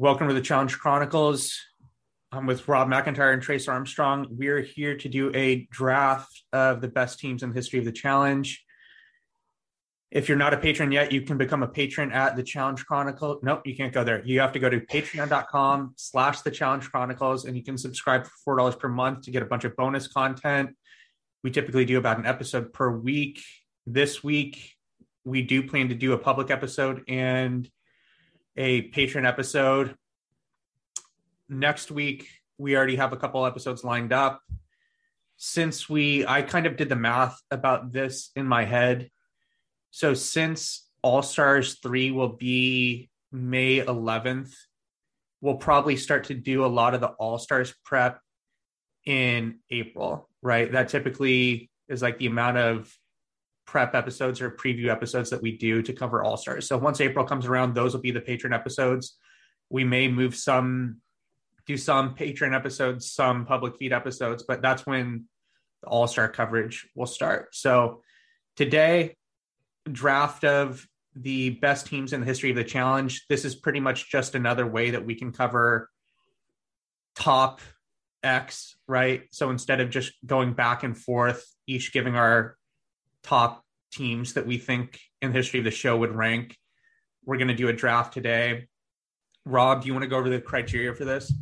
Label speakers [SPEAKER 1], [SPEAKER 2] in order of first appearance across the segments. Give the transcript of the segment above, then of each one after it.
[SPEAKER 1] Welcome to the Challenge Chronicles. I'm with Rob McIntyre and Trace Armstrong. We're here to do a draft of the best teams in the history of the challenge. If you're not a patron yet, you can become a patron at the Challenge Chronicle. Nope, you can't go there. You have to go to patreon.com slash the Challenge Chronicles and you can subscribe for four dollars per month to get a bunch of bonus content. We typically do about an episode per week. This week, we do plan to do a public episode and a patron episode. Next week, we already have a couple episodes lined up. Since we, I kind of did the math about this in my head. So since All Stars 3 will be May 11th, we'll probably start to do a lot of the All Stars prep in April, right? That typically is like the amount of prep episodes or preview episodes that we do to cover All Stars. So once April comes around, those will be the patron episodes. We may move some, do some patron episodes, some public feed episodes, but that's when the All Star coverage will start. So today, draft of the best teams in the history of the challenge. This is pretty much just another way that we can cover top X, right? So instead of just going back and forth, each giving our top teams that we think in the history of the show would rank. We're going to do a draft today. Rob, do you want to go over the criteria for this?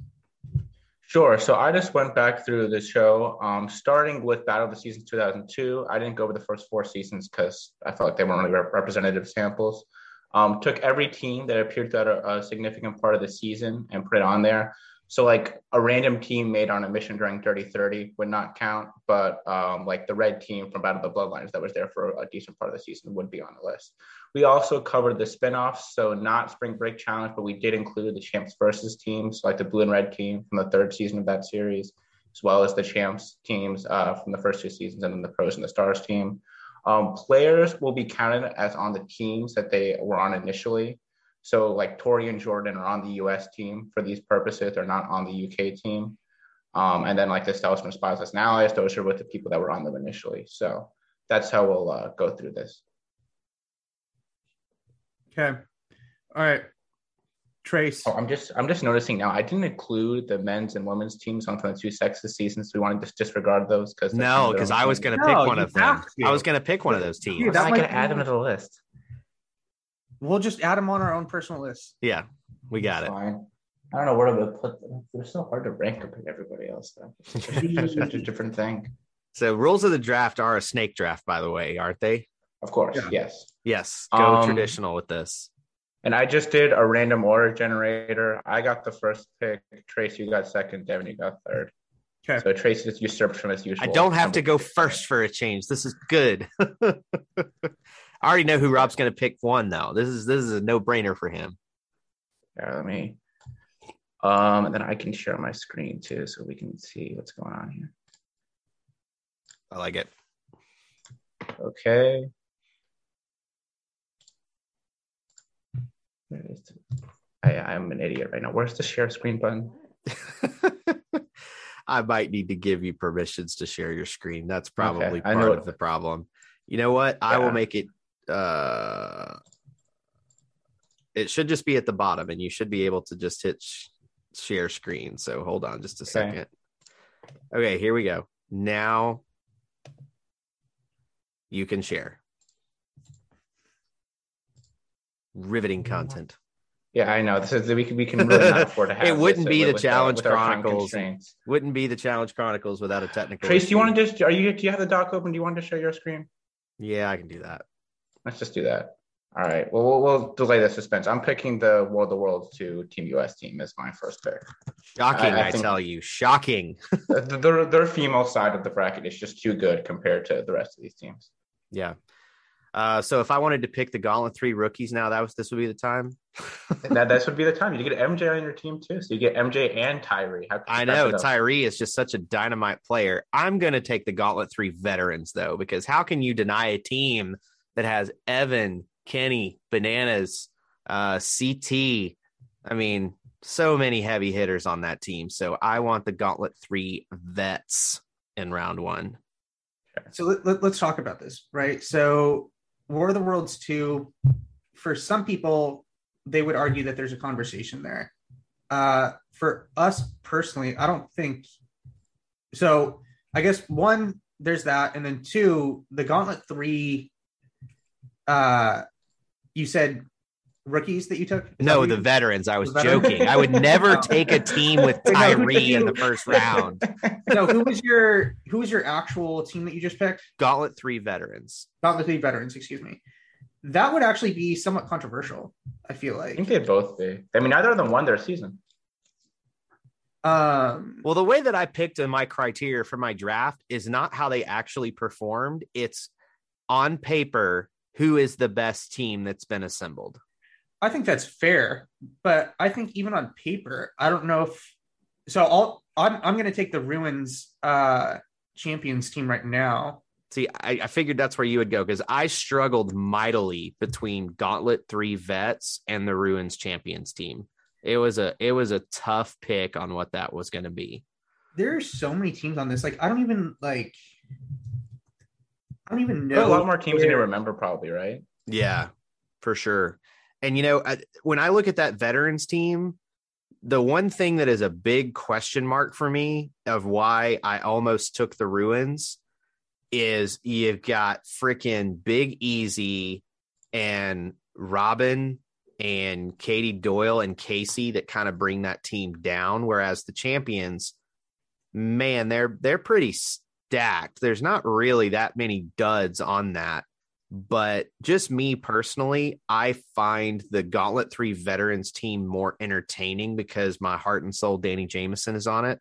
[SPEAKER 2] Sure. So I just went back through the show, um, starting with Battle of the Seasons 2002. I didn't go over the first four seasons because I felt like they weren't really representative samples. Um, took every team that appeared throughout a, a significant part of the season and put it on there. So like a random team made on a mission during 30-30 would not count, but um, like the red team from Battle of the Bloodlines that was there for a decent part of the season would be on the list. We also covered the spinoffs, so not Spring Break Challenge, but we did include the champs versus teams, like the blue and red team from the third season of that series, as well as the champs teams uh, from the first two seasons, and then the pros and the stars team. Um, players will be counted as on the teams that they were on initially. So like Tori and Jordan are on the US team for these purposes. They're not on the UK team. Um, and then like the Stylisman Spouses and Allies, those are with the people that were on them initially. So that's how we'll uh, go through this.
[SPEAKER 1] Okay. All right. Trace.
[SPEAKER 2] Oh, I'm just I'm just noticing now. I didn't include the men's and women's teams on the two sexes seasons. So we want to just disregard those because
[SPEAKER 3] no, because I was going to pick one of them.
[SPEAKER 1] to.
[SPEAKER 3] I was going to pick one of those teams.
[SPEAKER 1] Dude,
[SPEAKER 2] I'm not going to add them to the list.
[SPEAKER 1] We'll just add them on our own personal list.
[SPEAKER 3] yeah, we got it.
[SPEAKER 2] Fine. I don't know where to put them. They're so hard to rank compared to everybody else. Though. It's such a different thing.
[SPEAKER 3] So rules of the draft are a snake draft, by the way, aren't they?
[SPEAKER 2] Of course,
[SPEAKER 1] Yeah.
[SPEAKER 2] yes.
[SPEAKER 3] Yes. Go
[SPEAKER 2] Um,
[SPEAKER 3] traditional with this.
[SPEAKER 2] And I just did a random order generator. I got the first pick. Trace, you got second. Devin, you got third.
[SPEAKER 1] Okay.
[SPEAKER 2] So Trace just usurped from his usual.
[SPEAKER 3] I don't have to go first for a change. This is good. I already know who Rob's going to pick one though. This is this is a no brainer for him.
[SPEAKER 2] Yeah, let me. Um, and then I can share my screen too, so we can see what's going on here.
[SPEAKER 3] I like it.
[SPEAKER 2] Okay. Where is the- I, I'm an idiot right now. Where's the share screen button?
[SPEAKER 3] I might need to give you permissions to share your screen. That's probably
[SPEAKER 2] I
[SPEAKER 3] part of the problem. You know what? I will make it uh it should just be at the bottom and you should be able to just hit sh- share screen. So hold on just a
[SPEAKER 2] Okay.
[SPEAKER 3] second. Okay, here we go. Now you can share. Riveting content.
[SPEAKER 2] Yeah, I know. This is we can we can really not afford to have.
[SPEAKER 3] It wouldn't be
[SPEAKER 2] with-
[SPEAKER 3] the
[SPEAKER 2] with
[SPEAKER 3] Challenge
[SPEAKER 2] with our
[SPEAKER 3] Chronicles. Wouldn't be the Challenge Chronicles without a technical.
[SPEAKER 2] Trace, do you want to just are you do you have the doc open? Do you want to show your screen?
[SPEAKER 3] Yeah, I can do that.
[SPEAKER 2] Let's just do that. All right. Well, we'll, we'll delay the suspense. I'm picking the War of the Worlds to Team US team as my first pick.
[SPEAKER 3] Shocking,
[SPEAKER 2] I-
[SPEAKER 3] I,
[SPEAKER 2] I
[SPEAKER 3] tell you. Shocking.
[SPEAKER 2] the, the, their, their female side of the bracket is just too good compared to the rest of these teams.
[SPEAKER 3] Yeah. Uh, so if I wanted to pick the Gauntlet three rookies now, that was this would be the time.
[SPEAKER 2] That this would be the time you get MJ on your team too. So you get MJ and Tyree. How
[SPEAKER 3] I know? Tyree is just such a dynamite player. I'm going to take the Gauntlet three veterans though, because how can you deny a team that has Evan, Kenny, Bananas, uh, CT? I mean, so many heavy hitters on that team. So I want the Gauntlet three vets in round one.
[SPEAKER 1] So let, let, us talk about this, right? So War of the Worlds 2, for some people, they would argue that there's a conversation there. Uh, for us personally, I don't think so. I guess one, there's that, and then two, the Gauntlet three. Uh, you said rookies that you took?
[SPEAKER 3] No, the
[SPEAKER 1] you-
[SPEAKER 3] veterans. I was
[SPEAKER 1] The veteran-
[SPEAKER 3] joking. I would never take a team with
[SPEAKER 1] Wait, no,
[SPEAKER 3] Tyree in the first round.
[SPEAKER 1] no, who was your who was your actual team that you just picked?
[SPEAKER 3] Gauntlet three veterans.
[SPEAKER 1] Gauntlet three veterans, excuse me. That would actually be somewhat controversial. I feel like.
[SPEAKER 2] I think they'd both be. I mean, neither of them won their season.
[SPEAKER 1] Um,
[SPEAKER 3] Well, the way that I picked in my criteria for my draft is not how they actually performed. It's on paper who is the best team that's been assembled.
[SPEAKER 1] I think that's fair, but I think even on paper, I don't know if so. I'll I'm I'm going to take the ruins uh champions team right now.
[SPEAKER 3] See, I, I figured that's where you would go because I struggled mightily between Gauntlet three vets and the Ruins champions team. It was a it was a tough pick on what that was going to be.
[SPEAKER 1] There are so many teams on this. Like I don't even like. I don't even
[SPEAKER 2] There
[SPEAKER 1] know
[SPEAKER 2] a lot more teams than you remember, probably, right?
[SPEAKER 3] Yeah, for sure. And you know, I, when I look at that veterans team, the one thing that is a big question mark for me of why I almost took the ruins is you've got freaking Big Easy and Robin and Katie Doyle and Casey that kind of bring that team down. Whereas the champions, man, they're they're pretty stacked. There's not really that many duds on that. But just me personally, I find the Gauntlet 3 veterans team more entertaining because my heart and soul Danny Jamieson is on it.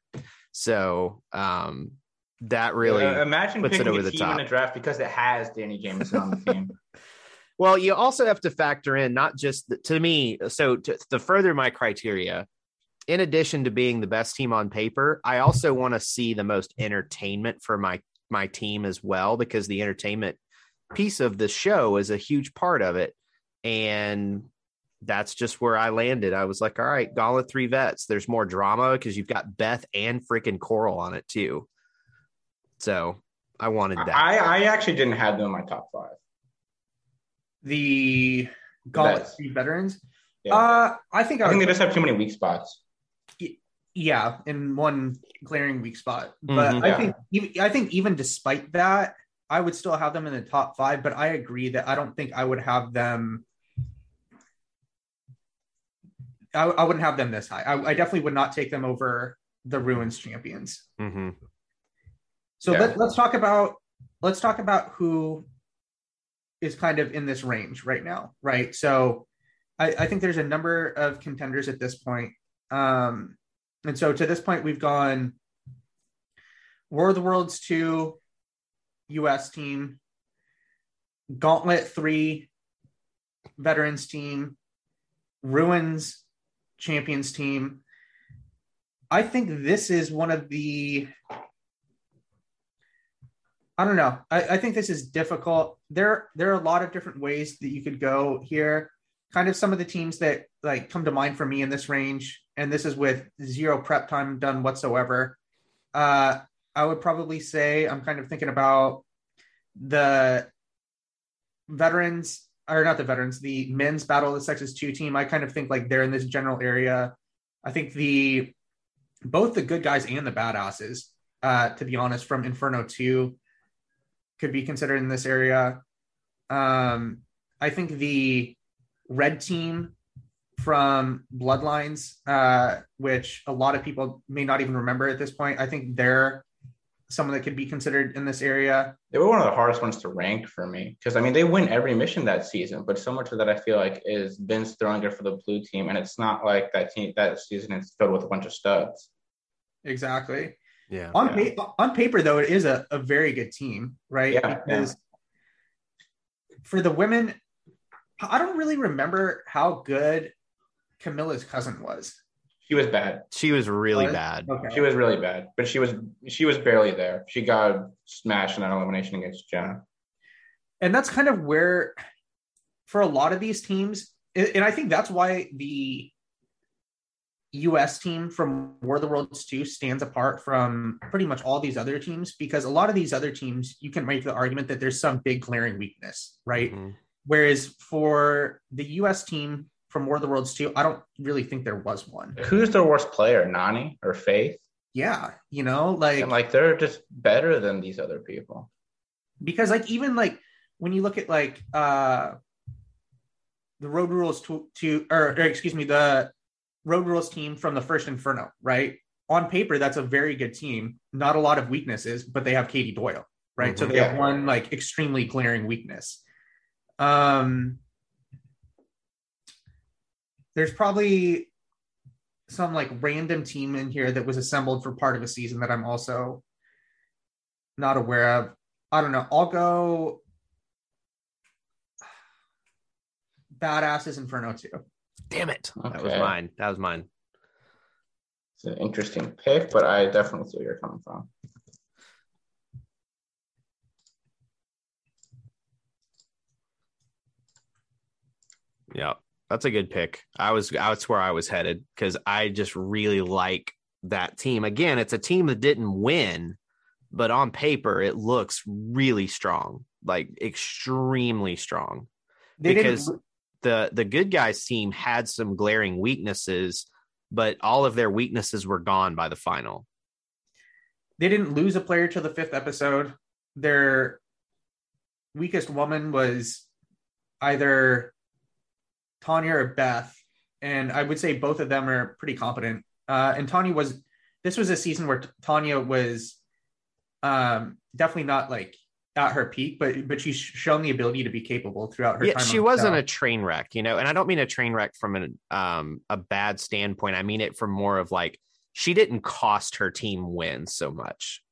[SPEAKER 3] So um that really
[SPEAKER 2] Uh, imagine
[SPEAKER 3] puts it over
[SPEAKER 2] a
[SPEAKER 3] the
[SPEAKER 2] team
[SPEAKER 3] top.
[SPEAKER 2] in a draft because it has Danny Jamieson on the team.
[SPEAKER 3] Well, you also have to factor in not just the, to me. So to, to further my criteria, in addition to being the best team on paper, I also want to see the most entertainment for my my team as well because the entertainment piece of the show is a huge part of it, and that's just where I landed. I was like, all right, Gauntlet three vets. There's more drama because you've got Beth and freaking Coral on it too. So I wanted that.
[SPEAKER 2] I, I actually didn't have them in my top five.
[SPEAKER 1] the Gauntlet
[SPEAKER 2] Vets.
[SPEAKER 1] three veterans.
[SPEAKER 2] Yeah.
[SPEAKER 1] Uh, I think I,
[SPEAKER 2] I think they just have too many weak spots.
[SPEAKER 1] Yeah, in one glaring weak spot. But
[SPEAKER 3] Mhm.
[SPEAKER 1] I
[SPEAKER 2] Yeah.
[SPEAKER 1] think even, I think even despite that, I would still have them in the top five. But I agree that I don't think I would have them. I, I wouldn't have them this high. I, I definitely would not take them over the Ruins champions.
[SPEAKER 3] Mhm.
[SPEAKER 1] So
[SPEAKER 2] Yeah.
[SPEAKER 1] let, let's talk about let's talk about who is kind of in this range right now, right? So I, I think there's a number of contenders at this point. Um, and so to this point, we've gone War of the Worlds 2, US team, Gauntlet 3, veterans team, Ruins champions team. I think this is one of the I don't know. I, I think this is difficult. There, there are a lot of different ways that you could go here. Kind of some of the teams that like come to mind for me in this range, and this is with zero prep time done whatsoever. Uh, I would probably say I'm kind of thinking about the veterans, or not the veterans, the men's Battle of the Sexes two team. I kind of think like they're in this general area. I think the both the good guys and the badasses, uh, to be honest, from Inferno two could be considered in this area. Um, I think the red team from Bloodlines, uh, which a lot of people may not even remember at this point, I think they're someone that could be considered in this area.
[SPEAKER 2] They were one of the hardest ones to rank for me because I mean they win every mission that season, but so much of that I feel like is Vince throwing it for the blue team, and it's not like that team that season is filled with a bunch of studs.
[SPEAKER 1] Exactly.
[SPEAKER 3] Yeah.
[SPEAKER 1] On
[SPEAKER 2] Yeah.
[SPEAKER 1] pa- on paper, though, it is a, a very good team, right?
[SPEAKER 2] Yeah,
[SPEAKER 1] because for the women, I don't really remember how good Camilla's cousin was.
[SPEAKER 2] She was bad.
[SPEAKER 3] She was really
[SPEAKER 1] Was?
[SPEAKER 3] bad.
[SPEAKER 1] Okay.
[SPEAKER 2] She was really bad, but she was she was barely there. She got smashed in that elimination against Jenna.
[SPEAKER 1] and that's kind of where for a lot of these teams and and i think that's why the us team from war of the worlds 2 stands apart from pretty much all these other teams because a lot of these other teams you can make the argument that there's some big glaring weakness right
[SPEAKER 3] Mhm.
[SPEAKER 1] whereas for the us team from War of the Worlds 2, I don't really think there was one.
[SPEAKER 2] Who's their worst player, Nany or Faith?
[SPEAKER 1] Yeah, you know, like
[SPEAKER 2] And like they're just better than these other people.
[SPEAKER 1] because like even like when you look at like uh the road rules to, to or, or excuse me the road rules team from the first inferno right on paper that's a very good team not a lot of weaknesses but they have katie doyle right so
[SPEAKER 3] Mhm.
[SPEAKER 1] they have one like extremely glaring weakness um there's probably some like random team in here that was assembled for part of a season that i'm also not aware of I don't know. I'll go Badasses Inferno 2.
[SPEAKER 3] Damn it. That was mine. That was mine.
[SPEAKER 2] It's an interesting pick, but I definitely see where you're coming from.
[SPEAKER 3] Yeah, that's a good pick. I was that's where I was headed because I just really like that team. Again, it's a team that didn't win, but on paper it looks really strong, like extremely strong.
[SPEAKER 1] They
[SPEAKER 3] Because-
[SPEAKER 1] didn't
[SPEAKER 3] the The good guys team had some glaring weaknesses, but all of their weaknesses were gone by the final.
[SPEAKER 1] they didn't lose a player to the fifth episode. Their weakest woman was either Tanya or Beth, and I would say both of them are pretty competent. Uh, and Tanya was this was a season where Tanya was um, definitely not like at her peak, but but she's shown the ability to be capable throughout her
[SPEAKER 3] yeah, she wasn't a train wreck, you know, and I don't mean a train wreck from an um a bad standpoint. I mean it from more of like she didn't cost her team wins so much.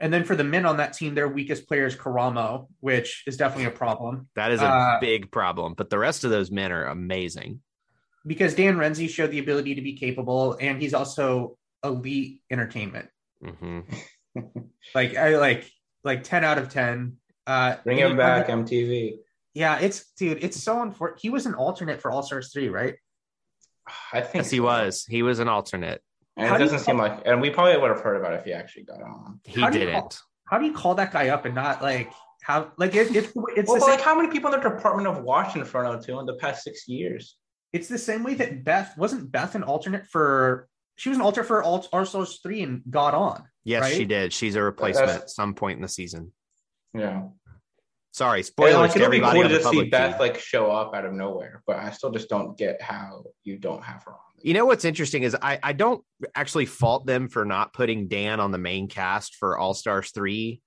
[SPEAKER 1] And then for the men on that team, their weakest player is Karamo, which is definitely a problem
[SPEAKER 3] That is a
[SPEAKER 1] Uh,
[SPEAKER 3] big problem. But the rest of those men are amazing.
[SPEAKER 1] because Dan Renzi showed the ability to be capable, and he's also elite entertainment.
[SPEAKER 3] hmm
[SPEAKER 1] Like I like like ten out of ten. Uh,
[SPEAKER 2] Bring
[SPEAKER 1] and
[SPEAKER 2] him
[SPEAKER 1] he-
[SPEAKER 2] back, MTV.
[SPEAKER 1] Yeah, it's dude, it's so unfortunate. He was an alternate for All Stars three, right?
[SPEAKER 2] I think
[SPEAKER 3] Yes, he was. He was an alternate.
[SPEAKER 2] And
[SPEAKER 1] How
[SPEAKER 2] it doesn't seem like, and we probably would have heard about it if he actually got on.
[SPEAKER 3] He
[SPEAKER 1] How
[SPEAKER 3] didn't.
[SPEAKER 1] How do you call that guy up and not like how like it, it's it's
[SPEAKER 2] Well,
[SPEAKER 1] the same,
[SPEAKER 2] like, how many people in the Department of watched Inferno 2 in the past six years?
[SPEAKER 1] it's the same way that Beth wasn't Beth an alternate for she was an alternate for All All Stars three and got on.
[SPEAKER 3] Yes,
[SPEAKER 1] right?
[SPEAKER 3] she did. She's a replacement
[SPEAKER 2] That's-
[SPEAKER 3] at some point in the season.
[SPEAKER 2] Yeah.
[SPEAKER 3] Sorry,
[SPEAKER 2] And,
[SPEAKER 3] spoilers
[SPEAKER 2] like,
[SPEAKER 3] to
[SPEAKER 2] it'll be
[SPEAKER 3] everybody
[SPEAKER 2] cool
[SPEAKER 3] on
[SPEAKER 2] to
[SPEAKER 3] the
[SPEAKER 2] just see Beth
[SPEAKER 3] feed.
[SPEAKER 2] like show up out of nowhere, but I still just don't get how you don't have her on.
[SPEAKER 3] You know what's interesting is I, I don't actually fault them for not putting Dan on the main cast for All Stars 3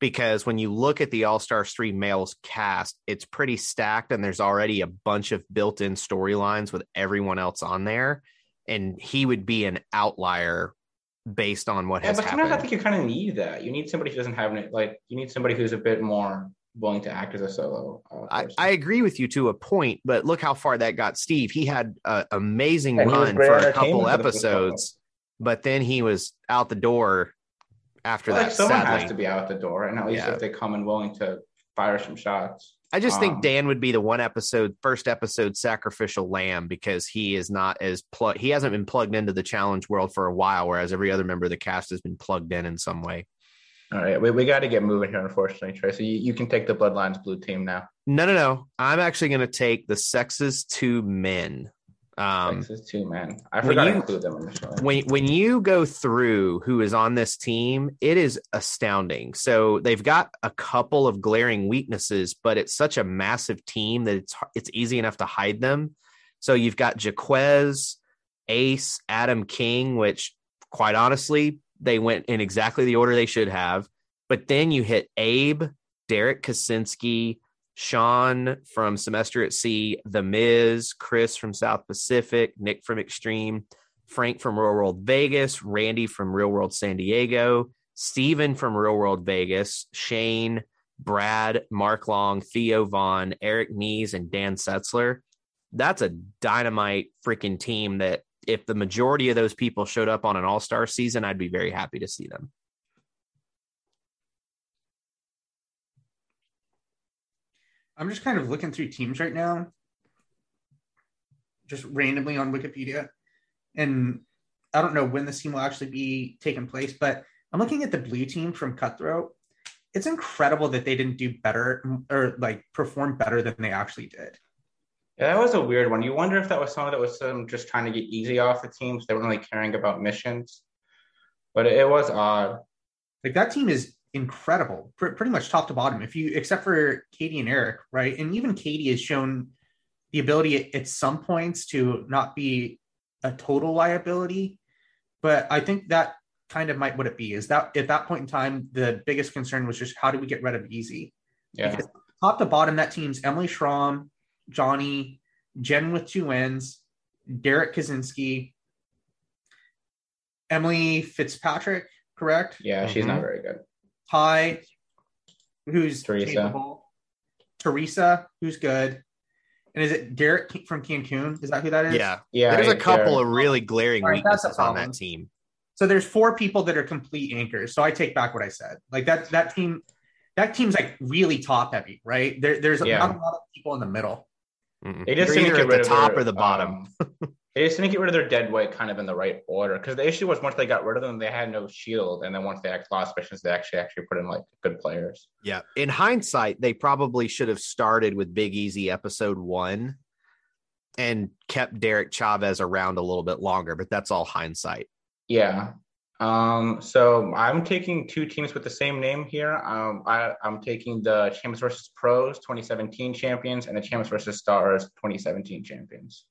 [SPEAKER 3] because when you look at the All Stars 3 males cast, it's pretty stacked and there's already a bunch of built in storylines with everyone else on there. And he would be an outlier based on what
[SPEAKER 2] Yeah,
[SPEAKER 3] has
[SPEAKER 2] but sometimes I
[SPEAKER 3] happened.
[SPEAKER 2] think you kind of need that. You need somebody who doesn't have it. Like you need somebody who's a bit more willing to act as a solo. Uh,
[SPEAKER 3] I. I agree with you to a point, but look how far that got Steve. He had an amazing
[SPEAKER 2] And
[SPEAKER 3] run for a couple
[SPEAKER 2] for the first couple.
[SPEAKER 3] episodes, but then he was out the door after
[SPEAKER 2] But, like
[SPEAKER 3] that.
[SPEAKER 2] someone
[SPEAKER 3] sadly.
[SPEAKER 2] has to be out the door, and at least
[SPEAKER 3] Yeah.
[SPEAKER 2] if they come in willing to fire some shots.
[SPEAKER 3] I just
[SPEAKER 2] Um,
[SPEAKER 3] think Dan would be the one episode, first episode sacrificial lamb because he is not as plug. He hasn't been plugged into the challenge world for a while, whereas every other member of the cast has been plugged in in some way.
[SPEAKER 2] All right, we, we got to get moving here, unfortunately, Trey. So you, you can take the Bloodlines blue team now.
[SPEAKER 3] No, no, no. I'm actually going to take the sexes to men. Um,
[SPEAKER 2] Sexes too, man. I forgot
[SPEAKER 3] you-
[SPEAKER 2] to include them initially.
[SPEAKER 3] when when you go through who is on this team, it is astounding. So they've got a couple of glaring weaknesses, but it's such a massive team that it's it's easy enough to hide them. So you've got Jaquez, Ace, Adam King, which quite honestly, they went in exactly the order they should have. But then you hit Abe, Derek Kaczynski, Sean from Semester at Sea, The Miz, Chris from South Pacific, Nick from Extreme, Frank from Real World Vegas, Randy from Real World San Diego, Steven from Real World Vegas, Shane, Brad, Mark Long, Theo Vaughn, Eric Nies, and Dan Setzler. That's a dynamite freaking team that if the majority of those people showed up on an all star season, I'd be very happy to see them.
[SPEAKER 1] I'm just kind of looking through teams right now, just randomly on Wikipedia. And I don't know when this team will actually be taking place, but I'm looking at the blue team from Cutthroat. It's incredible that they didn't do better or like perform better than they actually did.
[SPEAKER 2] Yeah, that was a weird one. You wonder if that was someone that was um, just trying to get easy off the teams. They weren't really caring about missions, but it, it was odd.
[SPEAKER 1] Like that team is incredible, pr- pretty much top to bottom. If you except for Katie and Eric, right? And even Katie has shown the ability at, at some points to not be a total liability. But I think that kind of might what it be is that at that point in time, the biggest concern was just how do we get rid of easy?
[SPEAKER 2] Yeah.
[SPEAKER 1] Because top to bottom, that team's Emily Schramm, Johnny, Jen with two N's, Derek Kaczynski, Emily Fitzpatrick, correct?
[SPEAKER 2] Yeah, she's
[SPEAKER 3] Mhm.
[SPEAKER 2] not very good.
[SPEAKER 1] Ty, who's
[SPEAKER 2] Teresa.
[SPEAKER 1] capable. Teresa, who's good. And is it Derek from Cancun? Is that who that is?
[SPEAKER 3] Yeah.
[SPEAKER 2] Yeah,
[SPEAKER 3] There's a
[SPEAKER 2] yeah.
[SPEAKER 3] couple of really glaring
[SPEAKER 1] All right, that's
[SPEAKER 3] weaknesses on that team.
[SPEAKER 1] So there's four people that are complete anchors. So I take back what I said. Like that that team, that team's like really top heavy, right? There, there's
[SPEAKER 2] Yeah.
[SPEAKER 1] not a lot of people in the middle.
[SPEAKER 3] Mm-mm.
[SPEAKER 2] They just
[SPEAKER 3] They're
[SPEAKER 2] didn't get
[SPEAKER 3] at
[SPEAKER 2] rid
[SPEAKER 3] the
[SPEAKER 2] of
[SPEAKER 3] top
[SPEAKER 2] their,
[SPEAKER 3] or the bottom.
[SPEAKER 2] um, they just didn't get rid of their dead weight kind of in the right order. Because the issue was once they got rid of them, they had no shield, and then once they actually lost missions, they actually actually put in like good players.
[SPEAKER 3] Yeah. In hindsight, they probably should have started with Big Easy episode one and kept Derek Chavez around a little bit longer, but that's all hindsight.
[SPEAKER 2] Yeah. Um, so I'm taking two teams with the same name here. Um, I, I'm taking the Champions versus Pros 2017 champions and the Champions versus Stars 2017 champions.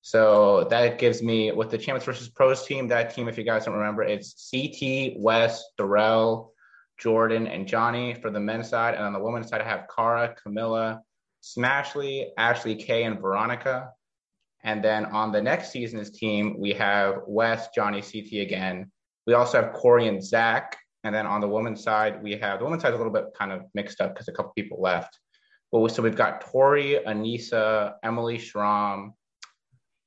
[SPEAKER 2] So that gives me with the Champions versus Pros team, that team, if you guys don't remember, it's CT, Wes, Darrell, Jordan, and Johnny for the men's side. And on the women's side, I have Cara, Camilla, Smashley, Ashley K, and Veronica. And then on the next season's team, we have Wes, Johnny, CT again. We also have Corey and Zach. And then on the women's side, we have the women's side is a little bit kind of mixed up because a couple people left. Well, so we've got Tori, Anissa, Emily Schramm,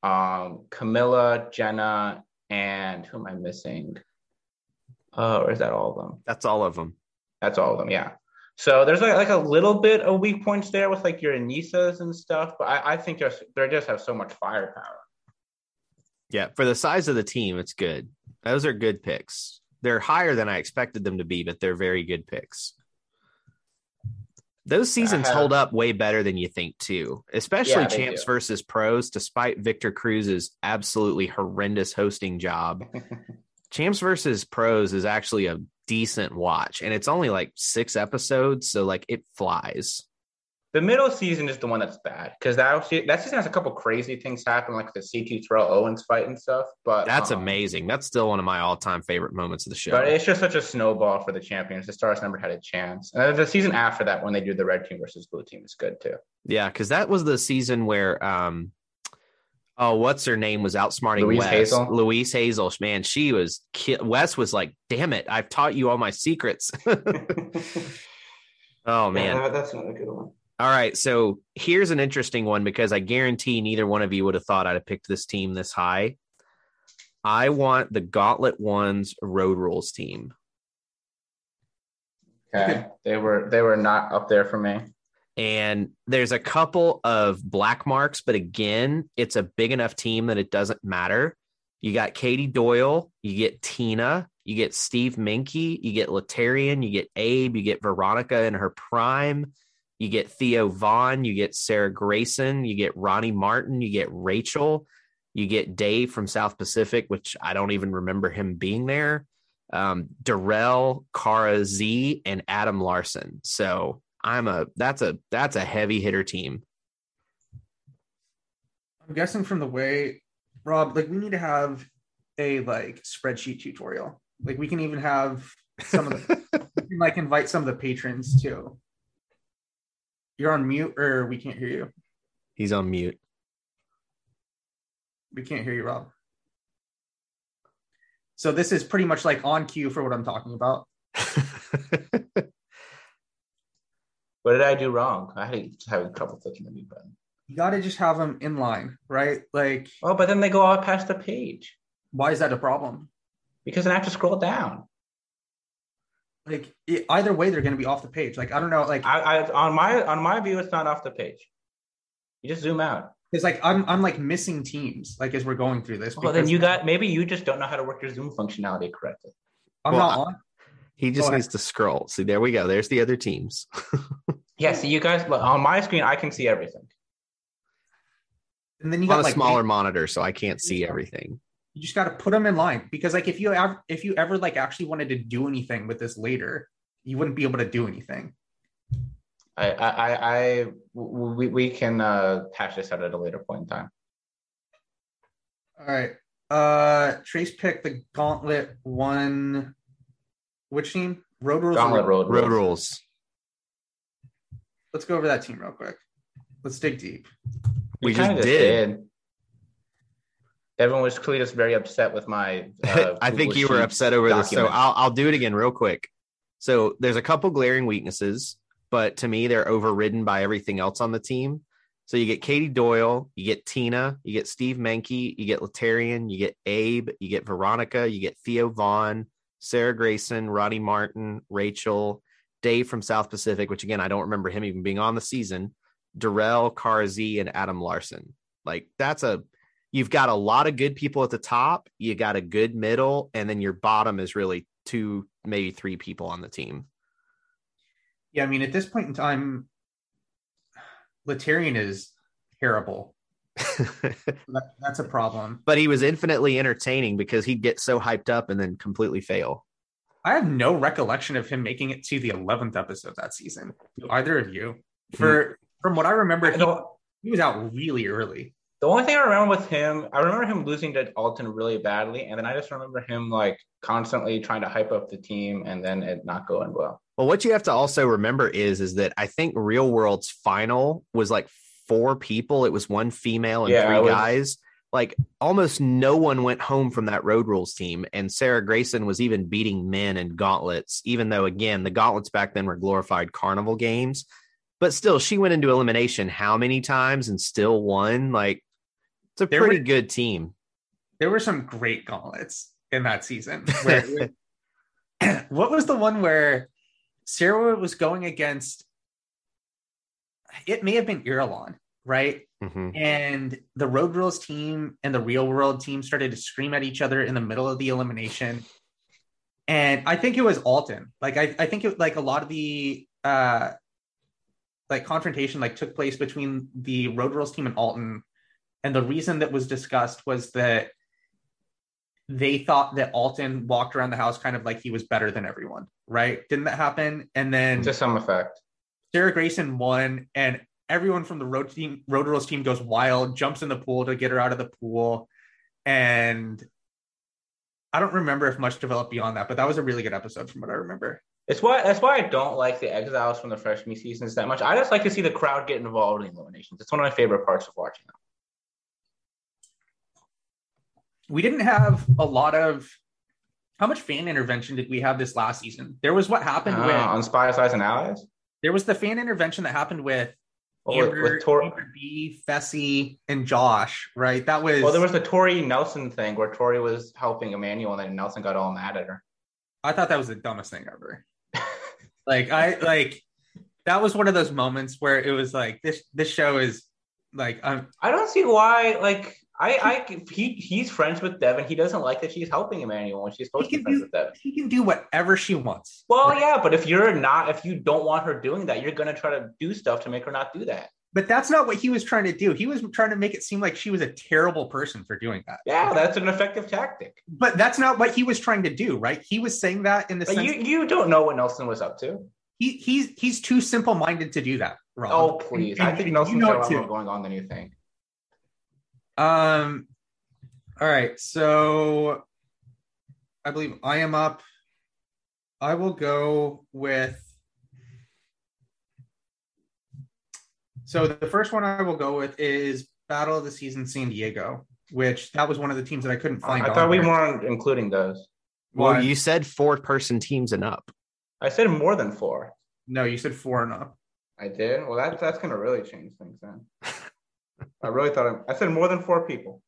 [SPEAKER 2] um, Camilla, Jenna, and who am I missing? Oh, or is that all of them?
[SPEAKER 3] That's all of them.
[SPEAKER 2] That's all of them, yeah. So there's like, like a little bit of weak points there with like your Anissas and stuff, but I, I think just they just have so much firepower.
[SPEAKER 3] Yeah. For the size of the team, it's good. Those are good picks. They're higher than I expected them to be, but they're very good picks. Those seasons
[SPEAKER 2] have-
[SPEAKER 3] hold up way better than you think, too, especially
[SPEAKER 2] Yeah,
[SPEAKER 3] champs
[SPEAKER 2] do.
[SPEAKER 3] versus pros, despite Victor Cruz's absolutely horrendous hosting job. champs versus pros is actually a decent watch, and it's only like six episodes, so like it flies.
[SPEAKER 2] The middle season is the one that's bad because that that season has a couple crazy things happen, like the CT Terrell Owens fight and stuff. But
[SPEAKER 3] That's
[SPEAKER 2] um,
[SPEAKER 3] amazing. That's still one of my all time favorite moments of the show.
[SPEAKER 2] But it's just such a snowball for the champions. The Stars never had a chance. And the season after that, when they do the red team versus blue team, is good too.
[SPEAKER 3] Yeah, because that was the season where um oh, what's her name was outsmarting
[SPEAKER 2] Louise
[SPEAKER 3] Wes.
[SPEAKER 2] Hazel?
[SPEAKER 3] Louise Hazel. Man, she was ki- Wes was like, damn it, I've taught you all my secrets. oh man.
[SPEAKER 2] Yeah, that's not a good one.
[SPEAKER 3] All right. So here's an interesting one because I guarantee neither one of you would have thought I'd have picked this team this high. I want the Gauntlet Ones Road Rules team.
[SPEAKER 2] Okay, they were they were not up there for me.
[SPEAKER 3] And there's a couple of black marks, but again, it's a big enough team that it doesn't matter. You got Katie Doyle, you get Tina, you get Steve Meinke, you get Laterrian, you get Abe, you get Veronica in her prime, you get Theo Vaughn, you get Sarah Greyson, you get Roni Martin, you get Rachel, you get Dave from South Pacific, which I don't even remember him being there. Um, Darrell, Cara Z, and Adam Larson. So I'm a that's a that's a heavy hitter team.
[SPEAKER 1] I'm guessing from the way Rob, like we need to have a like spreadsheet tutorial. Like we can even have some of the can, like invite some of the patrons too. You're on mute or we can't hear you.
[SPEAKER 3] He's on mute.
[SPEAKER 1] We can't hear you, Rob. So this is pretty much like on cue for what I'm talking about.
[SPEAKER 2] What did I do wrong? I had having trouble clicking the mute button.
[SPEAKER 1] You got to just have them in line, right? Like,
[SPEAKER 2] Oh, but then they go all past the page
[SPEAKER 1] why is that a problem?
[SPEAKER 2] because then I have to scroll down.
[SPEAKER 1] Like, it, either way, they're going to be off the page. Like, I don't know, like,
[SPEAKER 2] I, I on my on my view, it's not off the page. You just zoom out.
[SPEAKER 1] It's like I'm I'm like missing teams, like as we're going through this.
[SPEAKER 2] Well, then you got maybe you just don't know how to work your Zoom functionality correctly.
[SPEAKER 1] I'm
[SPEAKER 3] Well,
[SPEAKER 1] not on.
[SPEAKER 3] He just needs to scroll. See, there we go. There's the other teams.
[SPEAKER 2] Yeah, see, you guys look, on my screen, I can see everything.
[SPEAKER 1] And then you
[SPEAKER 3] on
[SPEAKER 1] got
[SPEAKER 3] a
[SPEAKER 1] like
[SPEAKER 3] smaller monitor, so I can't see everything.
[SPEAKER 1] you just got to put them in line because like if you ever if you ever like actually wanted to do anything with this later, you wouldn't be able to do anything.
[SPEAKER 2] I, I, I, I we, we can uh, hash this out at a later point in time.
[SPEAKER 1] All right. Uh Trace picked the Gauntlet one. Which team? Road Rules. or
[SPEAKER 2] Gauntlet Road.
[SPEAKER 3] Road
[SPEAKER 2] Rules.
[SPEAKER 3] rules.
[SPEAKER 1] Let's go over that team real quick. Let's dig deep.
[SPEAKER 3] We
[SPEAKER 2] kinda
[SPEAKER 3] just did.
[SPEAKER 2] Everyone was clearly just very upset with my. Uh,
[SPEAKER 3] I think you were upset over this, so. I'll I'll do it again real quick. So there's a couple glaring weaknesses, but to me they're overridden by everything else on the team. So you get Katie Doyle, you get Tina, you get Steve Meinke, you get Laterrian, you get Abe, you get Veronica, you get Theo Vaughn, Sarah Greyson, Roni Martin, Rachel, Dave from South Pacific, which again I don't remember him even being on the season, Darrell, Carzy, and Adam Larson. Like that's a you've got a lot of good people at the top, you got a good middle, and then your bottom is really two, maybe three people on the team.
[SPEAKER 1] Yeah, I mean, at this point in time, Laterrian is terrible. That, that's a problem.
[SPEAKER 3] but he was infinitely entertaining because he'd get so hyped up and then completely fail.
[SPEAKER 1] I have no recollection of him making it to the eleventh episode that season. Do either of you? Hmm. For from what I remember, he, he was out really early.
[SPEAKER 2] the only thing I remember with him, I remember him losing to Alton really badly, and then I just remember him like constantly trying to hype up the team, and then it not going well.
[SPEAKER 3] Well, what you have to also remember is is that I think Real World's final was like four people. It was one female and
[SPEAKER 2] Yeah,
[SPEAKER 3] three
[SPEAKER 2] was-
[SPEAKER 3] guys. Like almost no one went home from that Road Rules team, and Sarah Greyson was even beating men in gauntlets. Even though, again, the gauntlets back then were glorified carnival games, but still, she went into elimination how many times and still won? Like it's a
[SPEAKER 1] There
[SPEAKER 3] pretty
[SPEAKER 1] were-
[SPEAKER 3] good team.
[SPEAKER 1] There were some great gauntlets in that season. Where, what was the one where Sarah was going against? It may have been Irulan, right?
[SPEAKER 3] Mhm.
[SPEAKER 1] and the road rules team and the real world team started to scream at each other in the middle of the elimination and i think it was alton like i, I think it like a lot of the uh like confrontation like took place between the road rules team and alton and the reason that was discussed was that they thought that alton walked around the house kind of like he was better than everyone right didn't that happen and then
[SPEAKER 2] To some effect.
[SPEAKER 1] Sarah Greyson won, and everyone from the road team, road rules team, goes wild, jumps in the pool to get her out of the pool, and I don't remember if much developed beyond that, but that was a really good episode from what I remember.
[SPEAKER 2] It's why that's why I don't like the exiles from the freshman seasons that much. I just like to see the crowd get involved in eliminations. It's one of my favorite parts of watching them.
[SPEAKER 1] We didn't have a lot of how much fan intervention did we have this last season? There was what happened
[SPEAKER 2] Ah,
[SPEAKER 1] with
[SPEAKER 2] on Spies, Lies, and Allies.
[SPEAKER 1] There was the fan intervention that happened with
[SPEAKER 2] Well, with,
[SPEAKER 1] Amber,
[SPEAKER 2] with Tor-
[SPEAKER 1] Amber B, Fessy, and Josh, right? That was
[SPEAKER 2] well, there was the Tori Nelson thing where Tori was helping Emmanuel, and then Nelson got all mad at her.
[SPEAKER 1] I thought that was the dumbest thing ever. like I like that was one of those moments where it was like this this show is like I'm
[SPEAKER 2] I don't see why. Like, I, I, he, he's friends with Devin. He doesn't like that she's helping Emmanuel when she's supposed
[SPEAKER 1] He
[SPEAKER 2] to be friends
[SPEAKER 1] do-
[SPEAKER 2] with Devin.
[SPEAKER 1] she can do whatever she wants.
[SPEAKER 2] Well,
[SPEAKER 1] Right?
[SPEAKER 2] yeah, but if you're not, if you don't want her doing that, you're gonna try to do stuff to make her not do that.
[SPEAKER 1] But that's not what he was trying to do. He was trying to make it seem like she was a terrible person for doing that.
[SPEAKER 2] Yeah, that's an effective tactic.
[SPEAKER 1] But that's not what he was trying to do, right? He was saying that in the
[SPEAKER 2] But
[SPEAKER 1] sense
[SPEAKER 2] you, you don't know what Nelson was up to.
[SPEAKER 1] he he's he's too simple minded to do that. Rob.
[SPEAKER 2] Oh, please.
[SPEAKER 1] And-
[SPEAKER 2] I think Nelson's
[SPEAKER 1] you know
[SPEAKER 2] a lot
[SPEAKER 1] too.
[SPEAKER 2] more going on than you think.
[SPEAKER 1] Um. All right, so I believe I am up. I will go with. So the first one I will go with is Battle of the Season San Diego, which that was one of the teams that I couldn't find.
[SPEAKER 2] I thought we
[SPEAKER 1] there.
[SPEAKER 2] weren't including those.
[SPEAKER 3] Well,
[SPEAKER 1] One.
[SPEAKER 3] you said four person teams and up.
[SPEAKER 2] I said more than four.
[SPEAKER 1] No, you said four and up.
[SPEAKER 2] I did. Well, that, that's gonna really change things then. I really thought I, I said more than four people.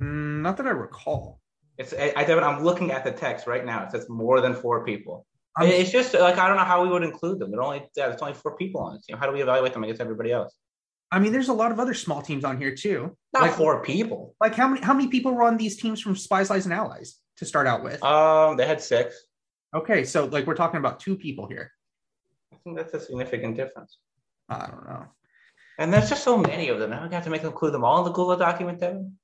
[SPEAKER 1] Mm, not that I recall.
[SPEAKER 2] It's I, I Devin, I'm looking at the text right now. It says more than four people.
[SPEAKER 1] I'm-
[SPEAKER 2] it's just like I don't know how we would include them. There only yeah, there's only four people on the team. How do we evaluate them against everybody else?
[SPEAKER 1] I mean, there's a lot of other small teams on here too.
[SPEAKER 2] Not
[SPEAKER 1] Like-
[SPEAKER 2] four people.
[SPEAKER 1] Like how many how many people were on these teams from Spies, Lies, and Allies to start out with?
[SPEAKER 2] Um, they had six.
[SPEAKER 1] okay, so like we're talking about two people here.
[SPEAKER 2] I think that's a significant difference.
[SPEAKER 1] I don't know.
[SPEAKER 2] And there's just so many of them. Now we have to make them include them all in the Google document, Devin.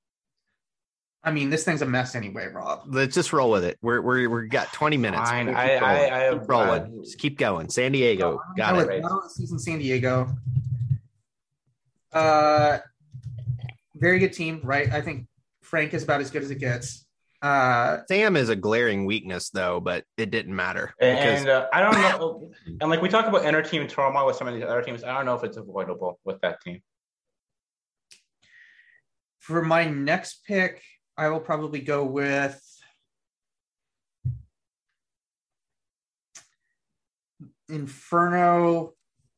[SPEAKER 1] I mean, this thing's a mess anyway, Rob.
[SPEAKER 3] Let's just roll with it. We're we're we got 20 minutes.
[SPEAKER 2] Fine.
[SPEAKER 3] We'll
[SPEAKER 2] I,
[SPEAKER 3] keep
[SPEAKER 2] I,
[SPEAKER 3] rolling.
[SPEAKER 2] I
[SPEAKER 3] keep rolling.
[SPEAKER 2] I-
[SPEAKER 3] Just keep going. San Diego. Got
[SPEAKER 1] Battle-
[SPEAKER 3] it.
[SPEAKER 2] right.
[SPEAKER 1] Battle season, San Diego. Uh, very good team, right? I think Frank is about as good as it gets. Uh,
[SPEAKER 3] Sam is a glaring weakness though, but it didn't matter because
[SPEAKER 2] And uh, I don't know. And like we talk about inner team turmoil with some of these other teams, I don't know if it's avoidable with that team.
[SPEAKER 1] for my next pick, I will probably go with Inferno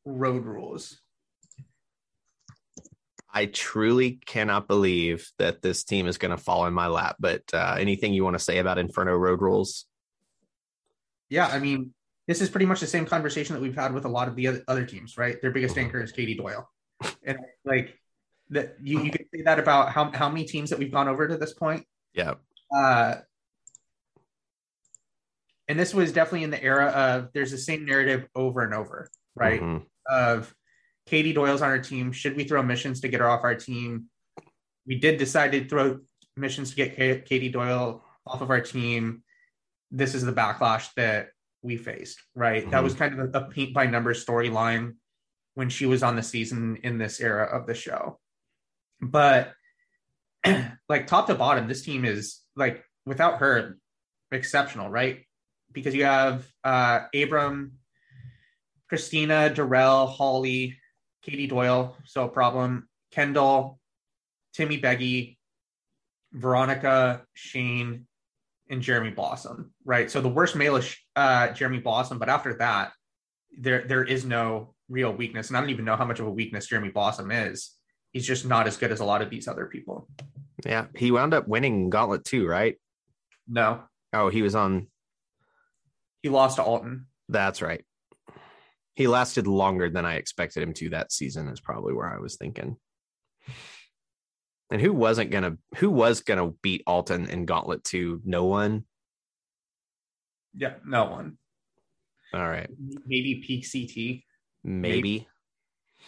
[SPEAKER 1] Road Rules.
[SPEAKER 3] I truly cannot believe that this team is going to fall in my lap. But uh, anything you want to say about Inferno Road Rules?
[SPEAKER 1] Yeah, I mean, this is pretty much the same conversation that we've had with a lot of the other, teams, right? Their biggest anchor is Katie Doyle, and like that, you you could say that about how how many teams that we've gone over to this point.
[SPEAKER 3] Yeah,
[SPEAKER 1] Uh, and this was definitely in the era of there's the same narrative over and over, right?
[SPEAKER 3] Mhm.
[SPEAKER 1] Of Katie Doyle's on our team. Should we throw missions to get her off our team? We did decide to throw missions to get Katie Doyle off of our team. This is the backlash that we faced, right? That
[SPEAKER 3] Mhm.
[SPEAKER 1] was kind of a, a paint by numbers storyline when she was on the season in this era of the show. But like top to bottom, this team is like without her exceptional, right? Because you have uh Abram, Christina, Darrell, Holly, Katie Doyle, so a problem, Kendall, Timmy Beggy, Veronica, Shane, and Jeremy Blossom, right? So the worst male is uh Jeremy Blossom, but after that, there there is no real weakness. And I don't even know how much of a weakness Jeremy Blossom is. He's just not as good as a lot of these other people.
[SPEAKER 3] yeah. He wound up winning Gauntlet too, right?
[SPEAKER 1] No,
[SPEAKER 3] Oh, he was on.
[SPEAKER 1] he lost to Alton.
[SPEAKER 3] That's right. He lasted longer than I expected him to that season. Is probably where I was thinking. And who wasn't gonna? Who was gonna beat Alton in Gauntlet two? No one.
[SPEAKER 1] Yeah, no one.
[SPEAKER 3] All right,
[SPEAKER 1] Maybe peak CT.
[SPEAKER 3] maybe.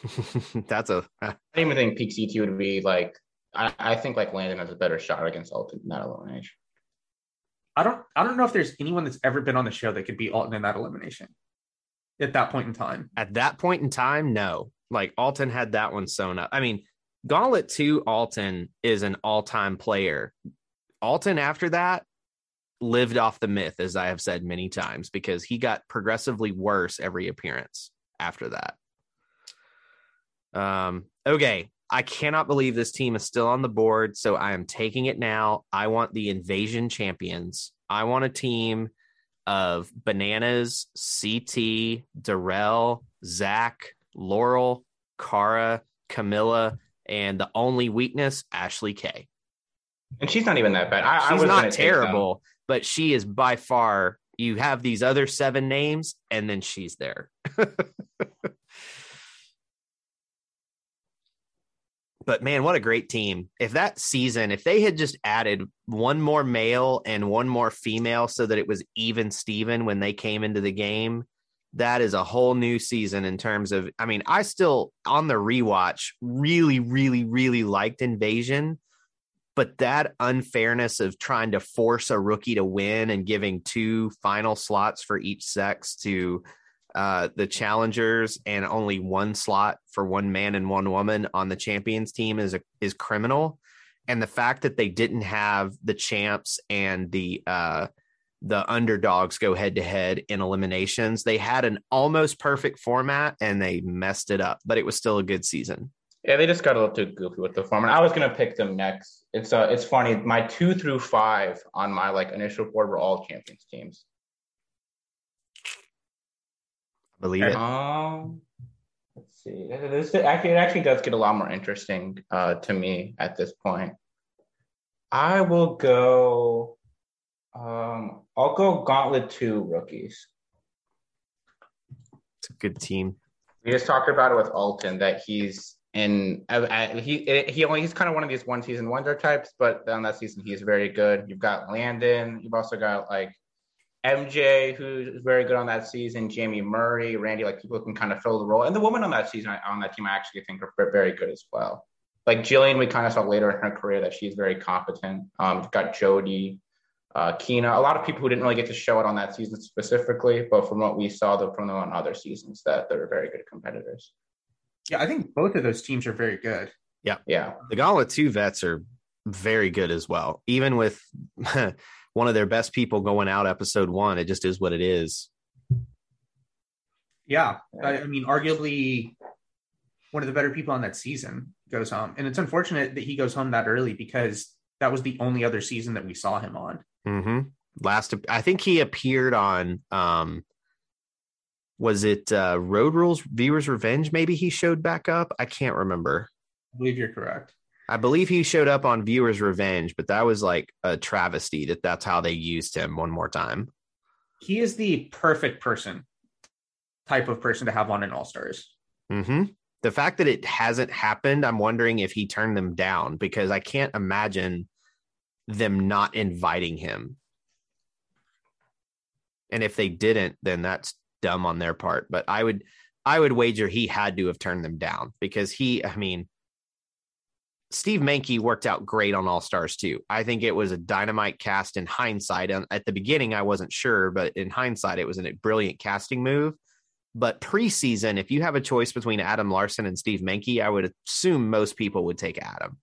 [SPEAKER 3] That's a
[SPEAKER 2] I don't even think peak CT would be like. I, I think like Landon has a better shot against Alton in that elimination.
[SPEAKER 1] I don't I don't know if there's anyone that's ever been on the show that could beat Alton in that elimination at that point in time.
[SPEAKER 3] at that point in time, no. Like Alton had that one sewn up. I mean, Gauntlet 2 Alton is an all-time player. Alton after that lived off the myth as I have said many times because he got progressively worse every appearance after that. Um okay, I cannot believe this team is still on the board, so I am taking it now. I want the Invasion champions. I want a team of Bananas, CT, Darrell, Zach, Laurel, Cara, Camilla, and the only weakness, Ashley K.
[SPEAKER 2] And she's not even that bad. I, I
[SPEAKER 3] She's
[SPEAKER 2] was gonna
[SPEAKER 3] not terrible, but she is by far. You have these other seven names, and then she's there. but man, what a great team. If that season, if they had just added one more male and one more female so that it was even Steven when they came into the game, that is a whole new season in terms of I mean, I still on the rewatch really, really, really liked Invasion, but that unfairness of trying to force a rookie to win and giving two final slots for each sex to uh, the challengers and only one slot for one man and one woman on the champions team is a, is criminal. And the fact that they didn't have the champs and the uh, the underdogs go head to head in eliminations, they had an almost perfect format and they messed it up. But it was still a good season.
[SPEAKER 2] Yeah, they just got a little too goofy with the format. I was gonna pick them next. It's uh, it's funny. My two through five on my like initial board were all champions teams.
[SPEAKER 3] Believe it.
[SPEAKER 2] Um, let's see. This actually it actually does get a lot more interesting uh, to me at this point. I will go. Um, I'll go Gauntlet two rookies.
[SPEAKER 3] It's a good team.
[SPEAKER 2] We just talked about it with Alton that he's in. Uh, uh, he he only he's kind of one of these one season wonder types, but on that season he's very good. You've got Landon. You've also got like MJ, who's very good on that season, Jamie Murray, Randy, like people who can kind of fill the role. And the women on that season, on that team, I actually think are very good as well. Like Jillian, we kind of saw later in her career that she's very competent. Um, got Jody, uh, Keena, a lot of people who didn't really get to show it on that season specifically, but from what we saw the, from them on other seasons, that they're very good competitors.
[SPEAKER 1] Yeah, I think both of those teams are very good.
[SPEAKER 3] Yeah,
[SPEAKER 2] yeah.
[SPEAKER 3] The Gauntlet Two vets are very good as well, even with. one of their best people going out episode one. It just is what it is.
[SPEAKER 1] Yeah. I, I mean, arguably one of the better people on that season goes home. And it's unfortunate that he goes home that early because that was the only other season that we saw him on.
[SPEAKER 3] Mm-hmm. Last, I think he appeared on, um, was it uh, Road Rules Viewers Revenge? Maybe he showed back up. I can't remember.
[SPEAKER 1] I believe you're correct.
[SPEAKER 3] I believe he showed up on Viewer's Revenge, but that was like a travesty that that's how they used him one more time.
[SPEAKER 1] He is the perfect person, type of person to have on an All Stars.
[SPEAKER 3] Mm-hmm. The fact that it hasn't happened, I'm wondering if he turned them down because I can't imagine them not inviting him. And if they didn't, then that's dumb on their part. But I would, I would wager he had to have turned them down because he, I mean, Steve Meinke worked out great on All Stars too. I think it was a dynamite cast in hindsight. At the beginning, I wasn't sure, but in hindsight, it was a brilliant casting move. But preseason, if you have a choice between Adam Larson and Steve Meinke, I would assume most people would take Adam.